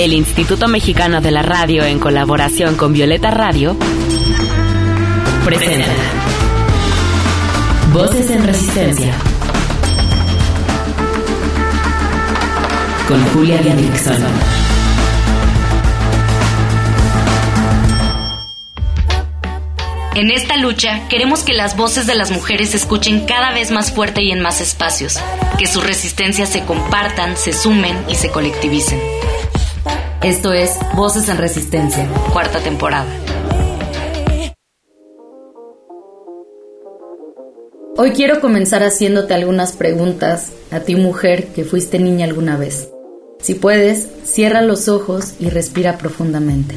El Instituto Mexicano de la Radio, en colaboración con Violeta Radio, presenta Voces en Resistencia con Julia Dixon. En esta lucha queremos que las voces de las mujeres se escuchen cada vez más fuerte y en más espacios, que sus resistencias se compartan, se sumen y se colectivicen. Esto es Voces en Resistencia, cuarta temporada. Hoy quiero comenzar haciéndote algunas preguntas a ti mujer que fuiste niña alguna vez. Si puedes, cierra los ojos y respira profundamente.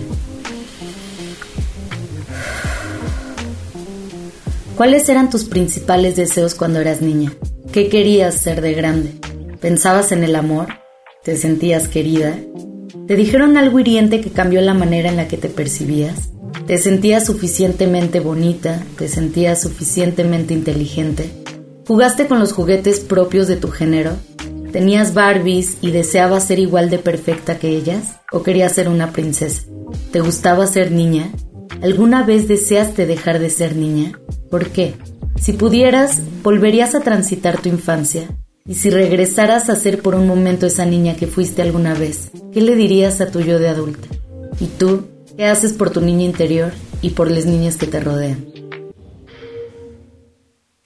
¿Cuáles eran tus principales deseos cuando eras niña? ¿Qué querías ser de grande? ¿Pensabas en el amor? ¿Te sentías querida? ¿Te dijeron algo hiriente que cambió la manera en la que te percibías? ¿Te sentías suficientemente bonita? ¿Te sentías suficientemente inteligente? ¿Jugaste con los juguetes propios de tu género? ¿Tenías Barbies y deseabas ser igual de perfecta que ellas? ¿O querías ser una princesa? ¿Te gustaba ser niña? ¿Alguna vez deseaste dejar de ser niña? ¿Por qué? Si pudieras, ¿volverías a transitar tu infancia? Y si regresaras a ser por un momento esa niña que fuiste alguna vez, ¿qué le dirías a tu yo de adulta? ¿Y tú, qué haces por tu niña interior y por las niñas que te rodean?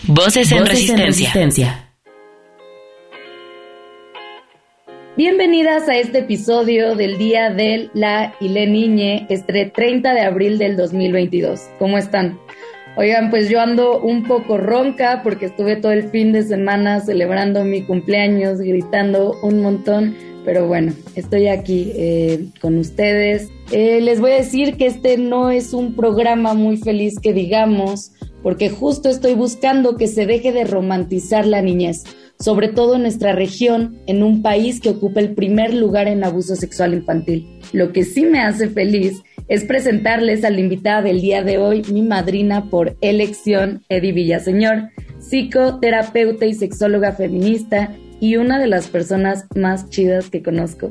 Voces en, resistencia. Bienvenidas a este episodio del Día del La y Le Niñe, este 30 de abril del 2022. ¿Cómo están? Oigan, pues yo ando un poco ronca porque estuve todo el fin de semana celebrando mi cumpleaños, gritando un montón, pero bueno, estoy aquí eh, con ustedes. Eh, les voy a decir que este no es un programa muy feliz que digamos, porque justo estoy buscando que se deje de romantizar la niñez sobre todo en nuestra región, en un país que ocupa el primer lugar en abuso sexual infantil. Lo que sí me hace feliz es presentarles a la invitada del día de hoy, mi madrina por elección, Eddie Villaseñor, psicoterapeuta y sexóloga feminista y una de las personas más chidas que conozco.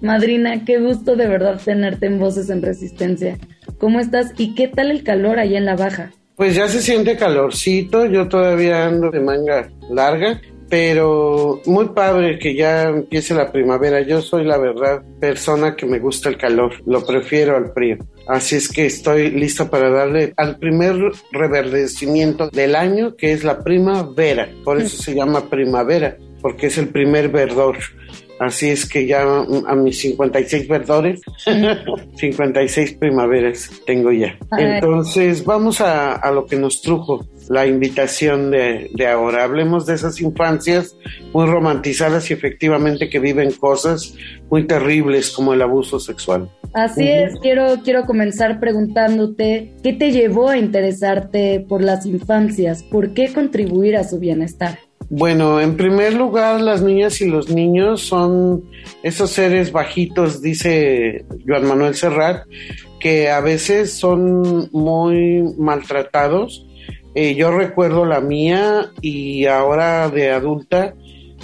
Madrina, qué gusto de verdad tenerte en Voces en Resistencia. ¿Cómo estás y qué tal el calor allá en la baja? Pues ya se siente calorcito, yo todavía ando de manga larga, pero muy padre que ya empiece la primavera. Yo soy la verdad persona que me gusta el calor, lo prefiero al frío. Así es que estoy lista para darle al primer reverdecimiento del año, que es la primavera. Por eso se llama primavera, porque es el primer verdor. Así es que ya a mis 56 verdores, 56 primaveras tengo ya. Entonces vamos a, lo que nos trujo la invitación de, ahora. Hablemos de esas infancias muy romantizadas y efectivamente que viven cosas muy terribles como el abuso sexual. Así es, quiero, quiero comenzar preguntándote, ¿qué te llevó a interesarte por las infancias? ¿Por qué contribuir a su bienestar? Bueno, en primer lugar, las niñas y los niños son esos seres bajitos, dice Joan Manuel Serrat, que a veces son muy maltratados. Eh, yo recuerdo la mía y ahora de adulta,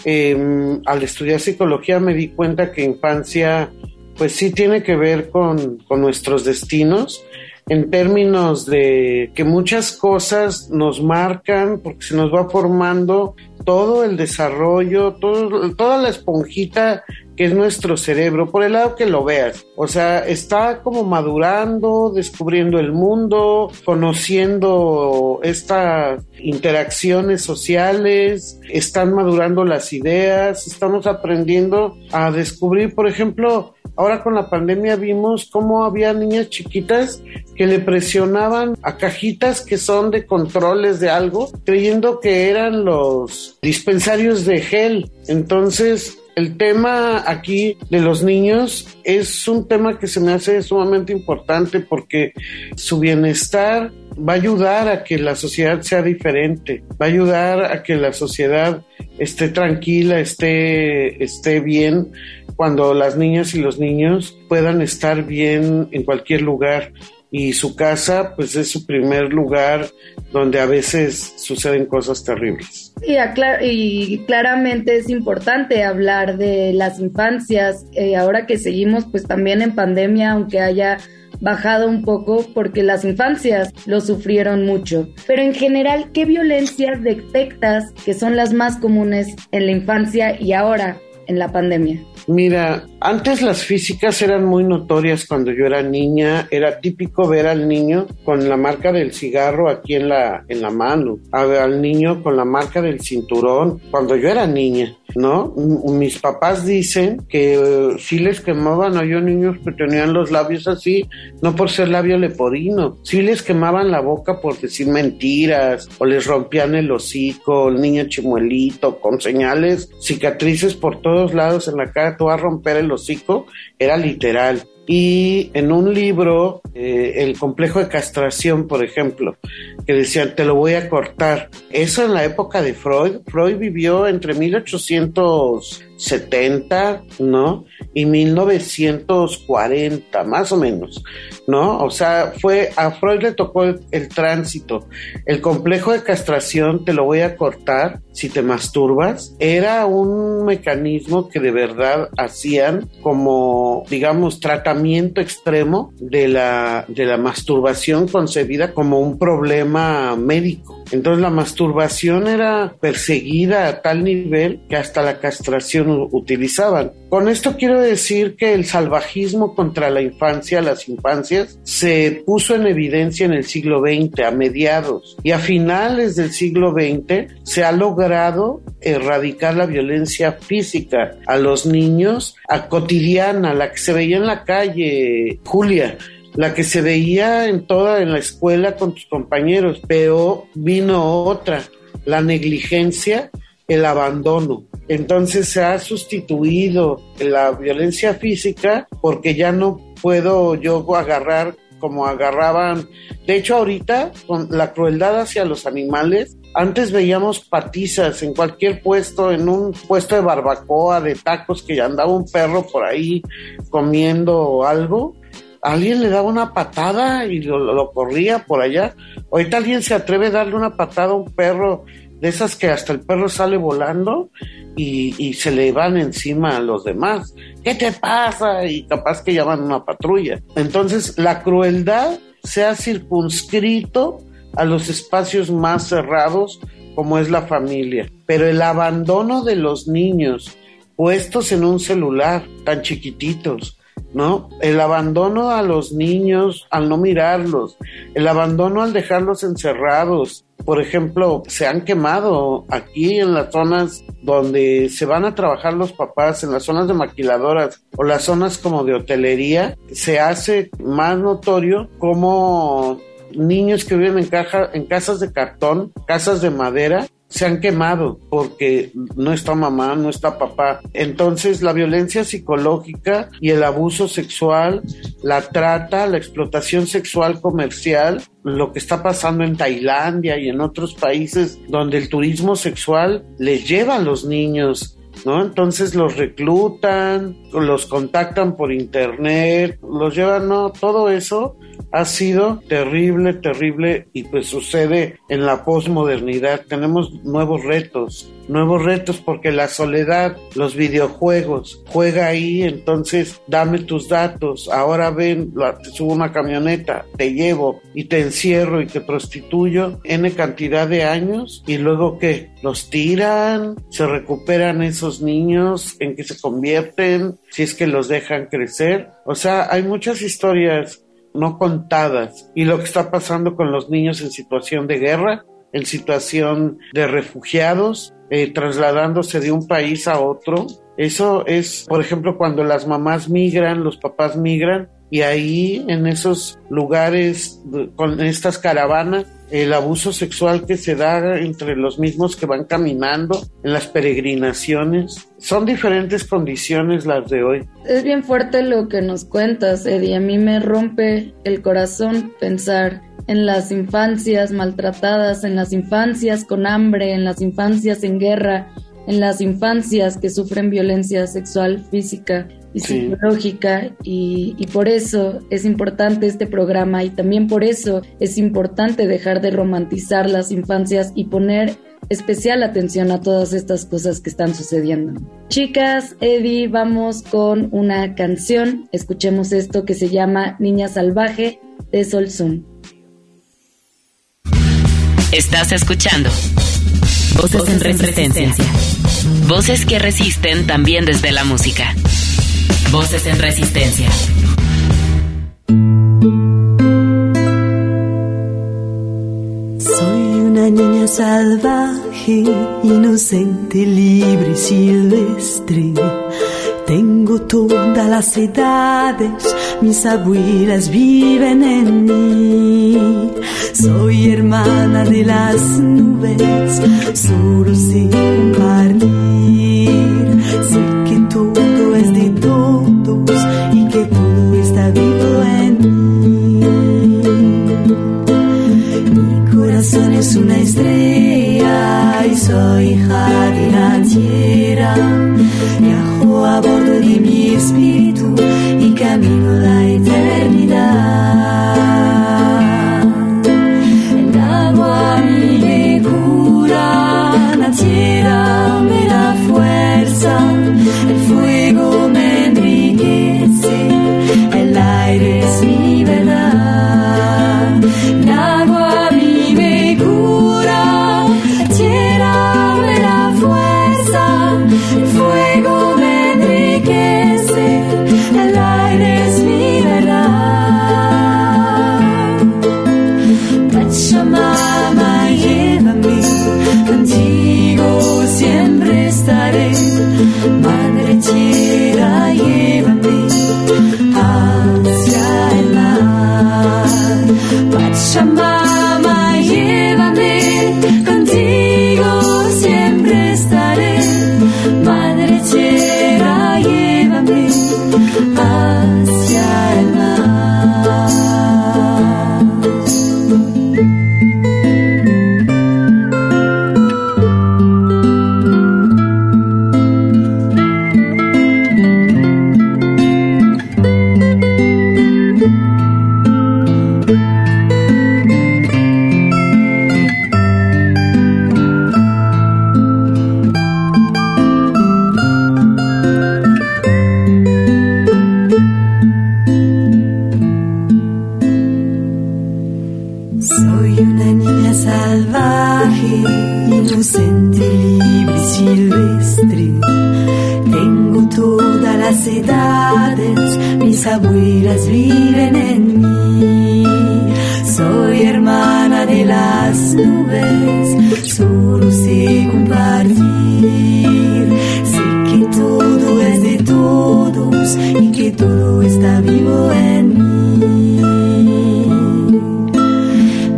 em, al estudiar psicología me di cuenta que infancia, pues sí tiene que ver con, con nuestros destinos en términos de que muchas cosas nos marcan porque se nos va formando todo el desarrollo, toda la esponjita que es nuestro cerebro, por el lado que lo veas. O sea, está como madurando, descubriendo el mundo, conociendo estas interacciones sociales, están madurando las ideas, estamos aprendiendo a descubrir, por ejemplo, Ahora con la pandemia vimos cómo había niñas chiquitas que le presionaban a cajitas que son de controles de algo, creyendo que eran los dispensarios de gel. Entonces, el tema aquí de los niños es un tema que se me hace sumamente importante porque su bienestar va a ayudar a que la sociedad sea diferente, va a ayudar a que la sociedad esté tranquila, esté, esté bien, cuando las niñas y los niños puedan estar bien en cualquier lugar. y su casa pues es su primer lugar donde a veces suceden cosas terribles. Y, y claramente es importante hablar de las infancias, eh, ahora que seguimos pues también en pandemia, aunque haya bajado un poco porque las infancias lo sufrieron mucho. Pero en general, ¿qué violencias detectas que son las más comunes en la infancia y ahora en la pandemia? Mira, antes las físicas eran muy notorias cuando yo era niña. Era típico ver al niño con la marca del cigarro aquí en la, en la mano, al niño con la marca del cinturón cuando yo era niña. ¿No? Mis papás dicen que eh, si les quemaban, a yo niños que tenían los labios así, no por ser labio leporino, si les quemaban la boca por decir mentiras, o les rompían el hocico, el niño chimuelito, con señales, cicatrices por todos lados en la cara, tú vas a romper el hocico, era literal. Y en un libro, eh, el complejo de castración, por ejemplo, que decían, te lo voy a cortar. Eso en la época de Freud. Freud vivió entre 1870, ¿no? Y 1940, más o menos, ¿no? O sea, fue, a Freud le tocó el, el tránsito. El complejo de castración, te lo voy a cortar si te masturbas, era un mecanismo que de verdad hacían como, digamos, tratamiento extremo de la, de la masturbación concebida como un problema médico. Entonces la masturbación era perseguida a tal nivel que hasta la castración utilizaban. Con esto quiero decir que el salvajismo contra la infancia, las infancias, se puso en evidencia en el siglo XX, a mediados, y a finales del siglo XX se ha logrado erradicar la violencia física a los niños, a cotidiana, la que se veía en la calle, Julia, la que se veía en toda en la escuela con tus compañeros, pero vino otra, la negligencia, el abandono. Entonces se ha sustituido la violencia física porque ya no puedo yo agarrar como agarraban. De hecho, ahorita con la crueldad hacia los animales, antes veíamos patizas en cualquier puesto, en un puesto de barbacoa, de tacos, que andaba un perro por ahí comiendo algo alguien le daba una patada y lo, corría por allá. Ahorita alguien se atreve a darle una patada a un perro de esas que hasta el perro sale volando y, y, se le van encima a los demás. ¿Qué te pasa? Y capaz que llaman una patrulla. Entonces la crueldad se ha circunscrito a los espacios más cerrados como es la familia. Pero el abandono de los niños puestos en un celular tan chiquititos, ¿no? El abandono a los niños al no mirarlos, el abandono al dejarlos encerrados. Por ejemplo, se han quemado aquí en las zonas donde se van a trabajar los papás, en las zonas de maquiladoras o las zonas como de hotelería, se hace más notorio como niños que viven en, caja, en casas de cartón, casas de madera, se han quemado porque no está mamá, no está papá. Entonces la violencia psicológica y el abuso sexual, la trata, la explotación sexual comercial, lo que está pasando en Tailandia y en otros países donde el turismo sexual les lleva a los niños ¿no? Entonces los reclutan, los contactan por internet, los llevan, ¿no? Todo eso ha sido terrible, terrible y pues sucede en la posmodernidad. Tenemos nuevos retos, nuevos retos porque la soledad, los videojuegos, juega ahí, entonces dame tus datos, ahora ven, te subo una camioneta, te llevo y te encierro y te prostituyo N cantidad de años y luego que los tiran, se recuperan esos niños, en que se convierten, si es que los dejan crecer. O sea, hay muchas historias no contadas. Y lo que está pasando con los niños en situación de guerra, en situación de refugiados, eh, trasladándose de un país a otro. Eso es, por ejemplo, cuando las mamás migran, los papás migran, y ahí en esos lugares, con estas caravanas, el abuso sexual que se da entre los mismos que van caminando en las peregrinaciones. Son diferentes condiciones las de hoy. Es bien fuerte lo que nos cuentas, Eddie. A mí me rompe el corazón pensar en las infancias maltratadas, en las infancias con hambre, en las infancias en guerra, en las infancias que sufren violencia sexual física. y psicológica y, y, por eso es importante este programa y también por eso es importante dejar de romantizar las infancias y poner especial atención a todas estas cosas que están sucediendo. Chicas, Eddie, vamos con una canción. Escuchemos esto que se llama Niña Salvaje de Sol Zoom. Estás escuchando Voces, en resistencia. Voces que resisten también desde la música. Voces en resistencia. Soy una niña salvaje, inocente, libre y silvestre. Tengo todas las edades, mis abuelas viven en mí. Soy hermana de las nubes, solo sé compartir. Sé que todo es de todos y que todo está vivo en mí. Mi corazón es una estrella y soy hija de la tierra. Viajo a bordo de mi espíritu chamar. las edades, mis abuelas viven en mí. Soy hermana de las nubes, solo sé compartir. Sé que todo es de todos y que todo está vivo en mí.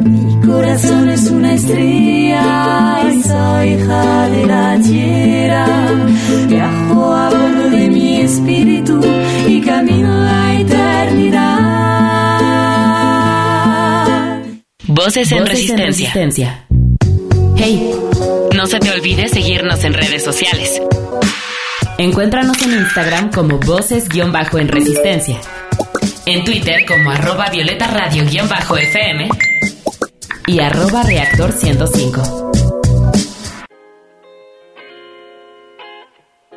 Mi corazón es una estrella y soy hija de la tierra. Voces, en, resistencia. Hey, no se te olvide seguirnos en redes sociales. Encuéntranos en Instagram como Voces-en Resistencia. En Twitter como arroba Violeta Radio-FM y arroba Reactor 105.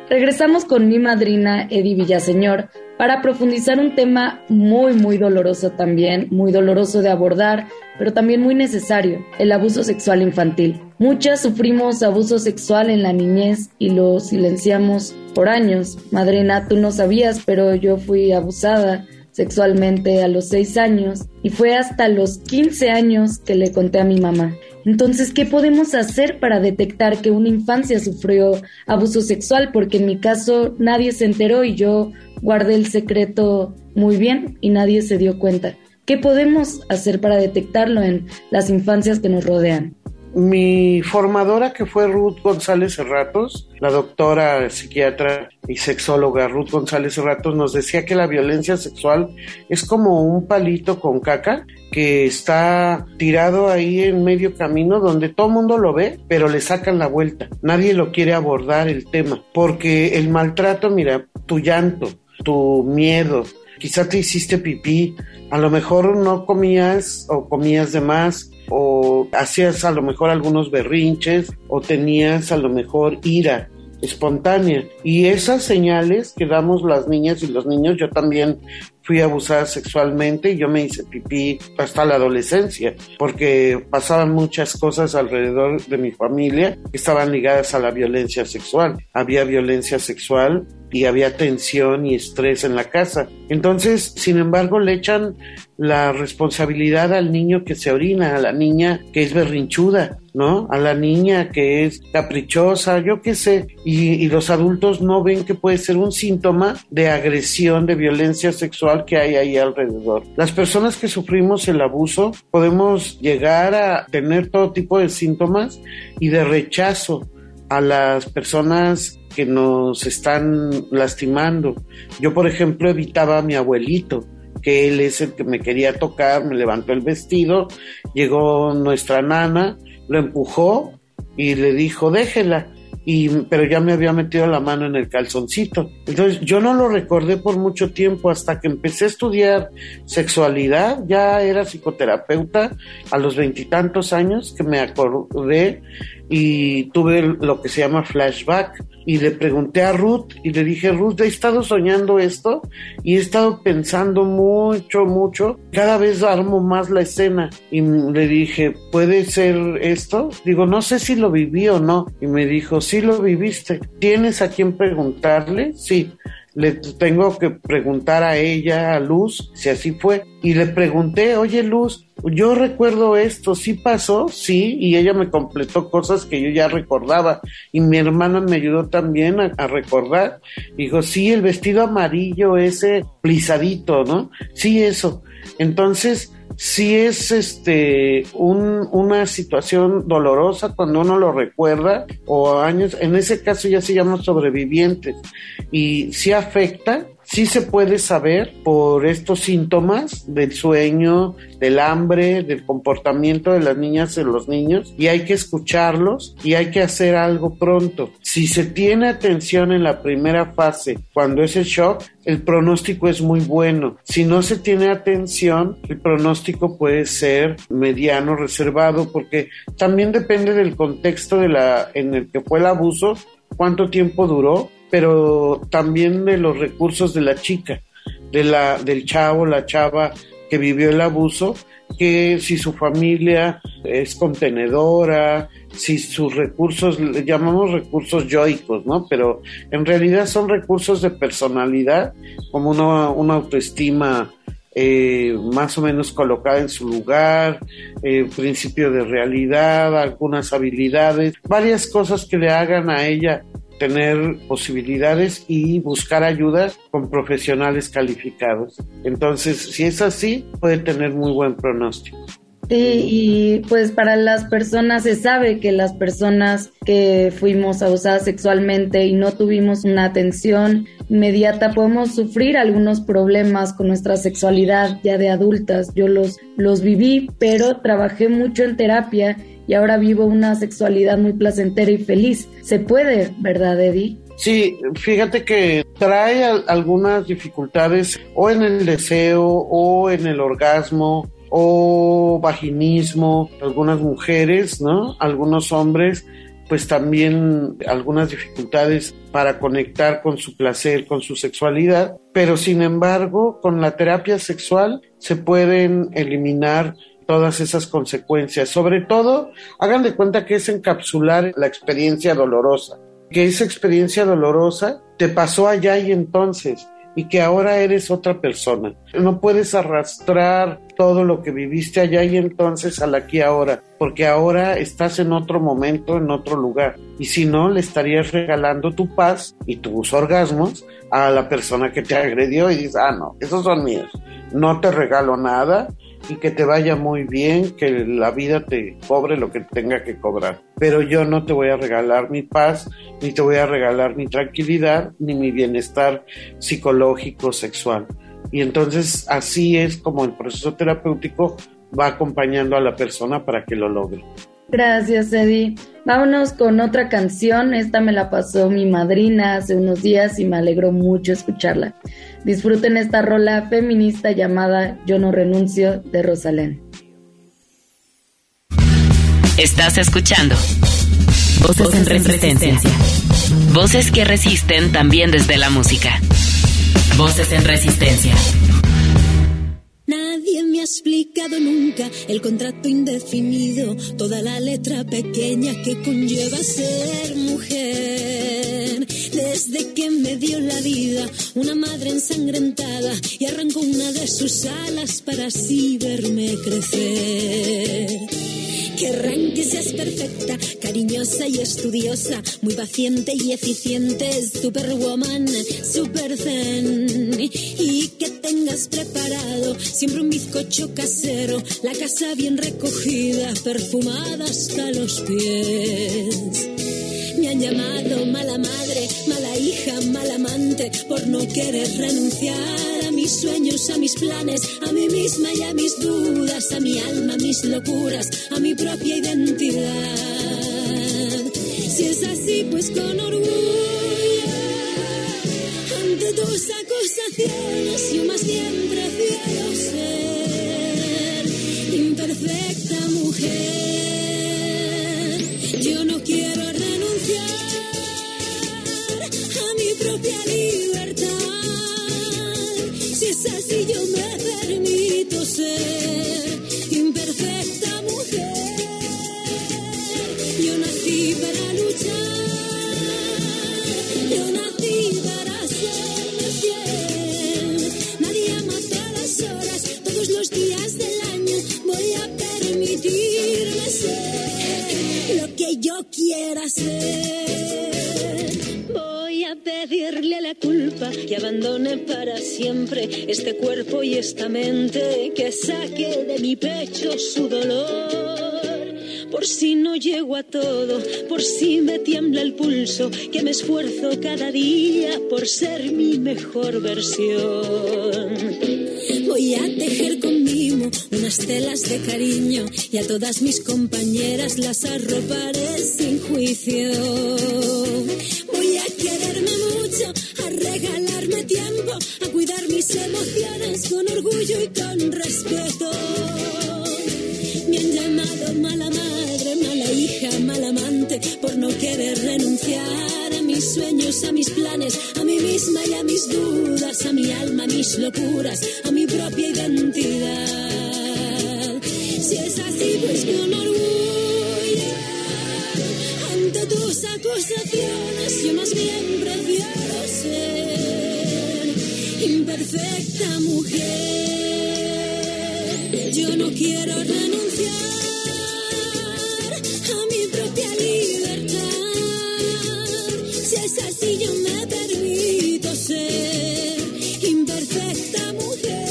Regresamos con mi madrina Eddie Villaseñor para profundizar un tema muy, muy doloroso también, muy doloroso de abordar, pero también muy necesario, el abuso sexual infantil. Muchas sufrimos abuso sexual en la niñez y lo silenciamos por años. Madrina, tú no sabías, pero yo fui abusada sexualmente a los 6 años y fue hasta los 15 años que le conté a mi mamá. Entonces, ¿qué podemos hacer para detectar que una infancia sufrió abuso sexual? Porque en mi caso nadie se enteró y yo guardé el secreto muy bien y nadie se dio cuenta. ¿Qué podemos hacer para detectarlo en las infancias que nos rodean? Mi formadora, que fue Ruth González Serratos, la doctora psiquiatra y sexóloga Ruth González Serratos, nos decía que la violencia sexual es como un palito con caca que está tirado ahí en medio camino donde todo el mundo lo ve, pero le sacan la vuelta. Nadie lo quiere abordar el tema, porque el maltrato, mira, tu llanto, tu miedo. Quizá te hiciste pipí, a lo mejor no comías o comías de más o hacías a lo mejor algunos berrinches o tenías a lo mejor ira espontánea. Y esas señales que damos las niñas y los niños, yo también fui abusada sexualmente y yo me hice pipí hasta la adolescencia, porque pasaban muchas cosas alrededor de mi familia que estaban ligadas a la violencia sexual. Había violencia sexual y había tensión y estrés en la casa. Entonces, sin embargo, le echan la responsabilidad al niño que se orina, a la niña que es berrinchuda, ¿no? A la niña que es caprichosa, yo qué sé. Y, y los adultos no ven que puede ser un síntoma de agresión, de violencia sexual que hay ahí alrededor. Las personas que sufrimos el abuso podemos llegar a tener todo tipo de síntomas y de rechazo a las personas que nos están lastimando. Yo, por ejemplo, evitaba a mi abuelito, que él es el que me quería tocar, me levantó el vestido, llegó nuestra nana, lo empujó y le dijo, déjela y, pero ya me había metido la mano en el calzoncito. Entonces yo no lo recordé por mucho tiempo hasta que empecé a estudiar sexualidad, ya era psicoterapeuta a los veintitantos años que me acordé y tuve lo que se llama flashback y le pregunté a Ruth y le dije, Ruth, he estado soñando esto y he estado pensando mucho, mucho, cada vez armo más la escena y le dije, ¿puede ser esto? Digo, no sé si lo viví o no y me dijo, sí lo viviste. ¿Tienes a quién preguntarle? Sí le tengo que preguntar a ella, a Luz, si así fue. Y le pregunté, oye Luz, yo recuerdo esto, ¿sí pasó? Sí, y ella me completó cosas que yo ya recordaba. Y mi hermana me ayudó también a, recordar. Dijo, sí, el vestido amarillo ese plisadito, ¿no? Sí, eso. Entonces, sí es este un, una situación dolorosa cuando uno lo recuerda o años, en ese caso ya se llama sobrevivientes y sí afecta sí se puede saber por estos síntomas del sueño, del hambre, del comportamiento de las niñas y los niños y hay que escucharlos y hay que hacer algo pronto. Si se tiene atención en la primera fase, cuando es el shock, el pronóstico es muy bueno. Si no se tiene atención, el pronóstico puede ser mediano, reservado, porque también depende del contexto en el que fue el abuso, cuánto tiempo duró pero también de los recursos de la chica, de la, del chavo, la chava que vivió el abuso, que si su familia es contenedora, si sus recursos, llamamos recursos yoicos, ¿no? Pero en realidad son recursos de personalidad, como una, una autoestima eh, más o menos colocada en su lugar, eh, principio de realidad, algunas habilidades, varias cosas que le hagan a ella tener posibilidades y buscar ayuda con profesionales calificados. Entonces, si es así, puede tener muy buen pronóstico. Sí, y pues para las personas se sabe que las personas que fuimos abusadas sexualmente y no tuvimos una atención inmediata podemos sufrir algunos problemas con nuestra sexualidad ya de adultas. Yo los, los viví, pero trabajé mucho en terapia y ahora vivo una sexualidad muy placentera y feliz. Se puede, ¿verdad, Eddie? Sí, fíjate que trae algunas dificultades o en el deseo o en el orgasmo o vaginismo, algunas mujeres, ¿no? Algunos hombres, pues también algunas dificultades para conectar con su placer, con su sexualidad, pero sin embargo, con la terapia sexual se pueden eliminar todas esas consecuencias. Sobre todo, hagan de cuenta que es encapsular la experiencia dolorosa, que esa experiencia dolorosa te pasó allá y entonces y que ahora eres otra persona. No puedes arrastrar todo lo que viviste allá y entonces al aquí ahora, porque ahora estás en otro momento, en otro lugar. Y si no, le estarías regalando tu paz y tus orgasmos a la persona que te agredió y dices, ah, no, esos son míos. No te regalo nada, y que te vaya muy bien, que la vida te cobre lo que tenga que cobrar. Pero yo no te voy a regalar mi paz, ni te voy a regalar mi tranquilidad, ni mi bienestar psicológico, sexual. Y entonces así es como el proceso terapéutico va acompañando a la persona para que lo logre. Gracias, Eddie. Vámonos con otra canción. Esta me la pasó mi madrina hace unos días y me alegró mucho escucharla. Disfruten esta rola feminista llamada Yo no renuncio de Rosalén. Estás escuchando Voces, en resistencia. Voces que resisten también desde la música. Voces en resistencia. Explicado nunca el contrato indefinido, toda la letra pequeña que conlleva ser mujer. Desde que me dio la vida una madre ensangrentada y arrancó una de sus alas para así verme crecer. Que seas perfecta, cariñosa y estudiosa, muy paciente y eficiente, superwoman, super zen. Y que tengas preparado siempre un bizcocho casero, la casa bien recogida, perfumada hasta los pies. Me han llamado mala madre, mala hija, mal amante, por no querer renunciar mis sueños, a mis planes, a mí misma y a mis dudas, a mi alma, a mis locuras, a mi propia identidad. Si es así, pues con orgullo, ante tus acusaciones, yo más bien prefiero ser imperfecta mujer. Ser imperfecta mujer. Yo nací para luchar, yo nací para serme fiel. Nadie ama las horas, todos los días del año. Voy a permitirme ser lo que yo quiera ser. Que abandone para siempre este cuerpo y esta mente, que saque de mi pecho su dolor. Por si no llego a todo, por si me tiembla el pulso, que me esfuerzo cada día por ser mi mejor versión. Voy a tejer con mimo unas telas de cariño y a todas mis compañeras las arroparé sin juicio. Tiempo, a cuidar mis emociones con orgullo y con respeto. Me han llamado mala madre, mala hija, mal amante, por no querer renunciar a mis sueños, a mis planes, a mí misma y a mis dudas, a mi alma, a mis locuras, a mi propia identidad. Si es así, pues con orgullo, ante tus acusaciones, yo más bien prefiero ser imperfecta mujer. Yo no quiero renunciar a mi propia libertad. Si es así, yo me permito ser imperfecta mujer.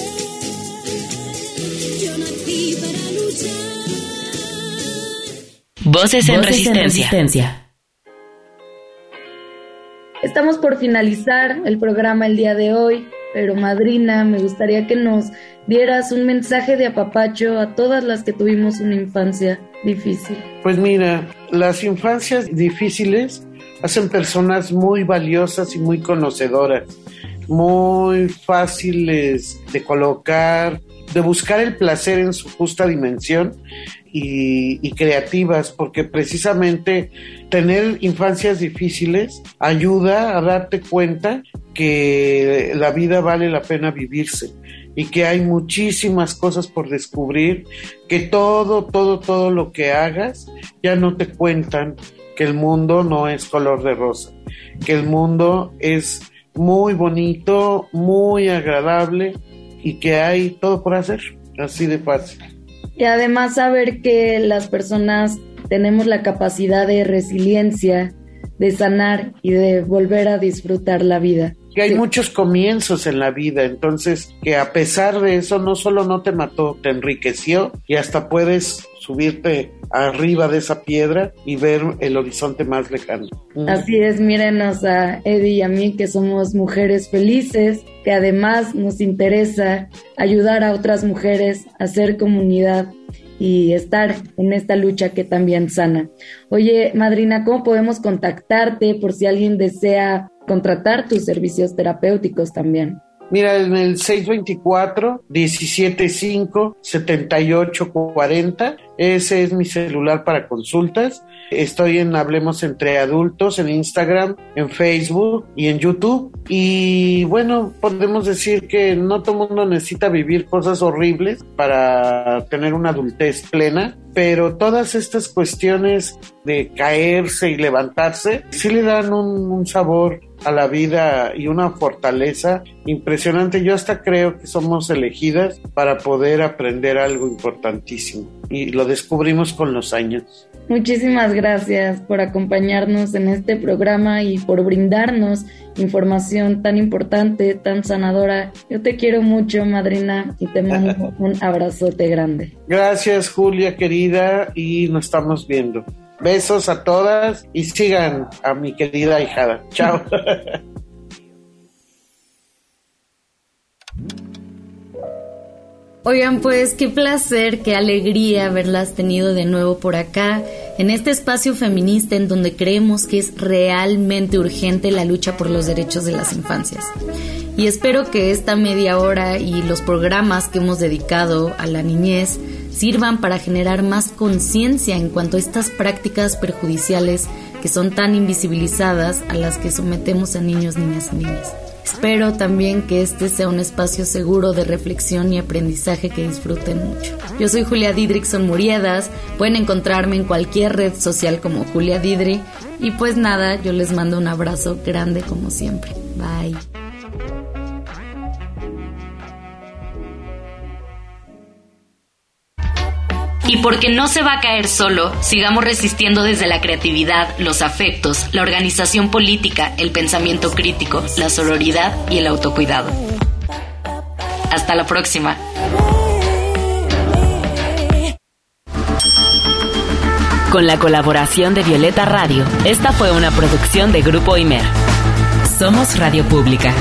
Yo nací para luchar. Voces en resistencia. Estamos por finalizar el programa el día de hoy, pero madrina, me gustaría que nos dieras un mensaje de apapacho a todas las que tuvimos una infancia difícil. Pues mira, las infancias difíciles hacen personas muy valiosas y muy conocedoras, muy fáciles de colocar, de buscar el placer en su justa dimensión y, creativas, porque precisamente tener infancias difíciles ayuda a darte cuenta que la vida vale la pena vivirse y que hay muchísimas cosas por descubrir, que todo, todo, todo lo que hagas ya no te cuentan que el mundo no es color de rosa, que el mundo es muy bonito, muy agradable y que hay todo por hacer, así de fácil. Y además saber que las personas tenemos la capacidad de resiliencia, de sanar y de volver a disfrutar la vida. Que hay sí. muchos comienzos en la vida, entonces que a pesar de eso no solo no te mató, te enriqueció y hasta puedes subirte arriba de esa piedra y ver el horizonte más lejano. Así es, mírenos a Eddie y a mí que somos mujeres felices, que además nos interesa ayudar a otras mujeres a hacer comunidad y estar en esta lucha que también sana. Oye, madrina, ¿cómo podemos contactarte por si alguien desea contratar tus servicios terapéuticos también? Mira, en el 624-175-7840, ese es mi celular para consultas. Estoy en Hablemos entre Adultos en Instagram, en Facebook y en YouTube. Y bueno, podemos decir que no todo el mundo necesita vivir cosas horribles para tener una adultez plena, pero todas estas cuestiones de caerse y levantarse sí le dan un, un sabor a la vida y una fortaleza impresionante. Yo hasta creo que somos elegidas para poder aprender algo importantísimo y lo descubrimos con los años. Muchísimas gracias por acompañarnos en este programa y por brindarnos información tan importante, tan sanadora. Yo te quiero mucho, madrina, y te mando un abrazote grande. Gracias, Julia, querida, y nos estamos viendo. Besos a todas y sigan a mi querida hijada. Chao. Oigan, pues qué placer, qué alegría haberlas tenido de nuevo por acá, en este espacio feminista en donde creemos que es realmente urgente la lucha por los derechos de las infancias. Y espero que esta media hora y los programas que hemos dedicado a la niñez sirvan para generar más conciencia en cuanto a estas prácticas perjudiciales que son tan invisibilizadas a las que sometemos a niños, niñas y niñas. Espero también que este sea un espacio seguro de reflexión y aprendizaje que disfruten mucho. Yo soy Julia Didrickson Muriedas, pueden encontrarme en cualquier red social como Julia Didri y pues nada, yo les mando un abrazo grande como siempre. Bye. Y porque no se va a caer solo, sigamos resistiendo desde la creatividad, los afectos, la organización política, el pensamiento crítico, la sororidad y el autocuidado. Hasta la próxima. Con la colaboración de Violeta Radio, esta fue una producción de Grupo Imer. Somos Radio Pública.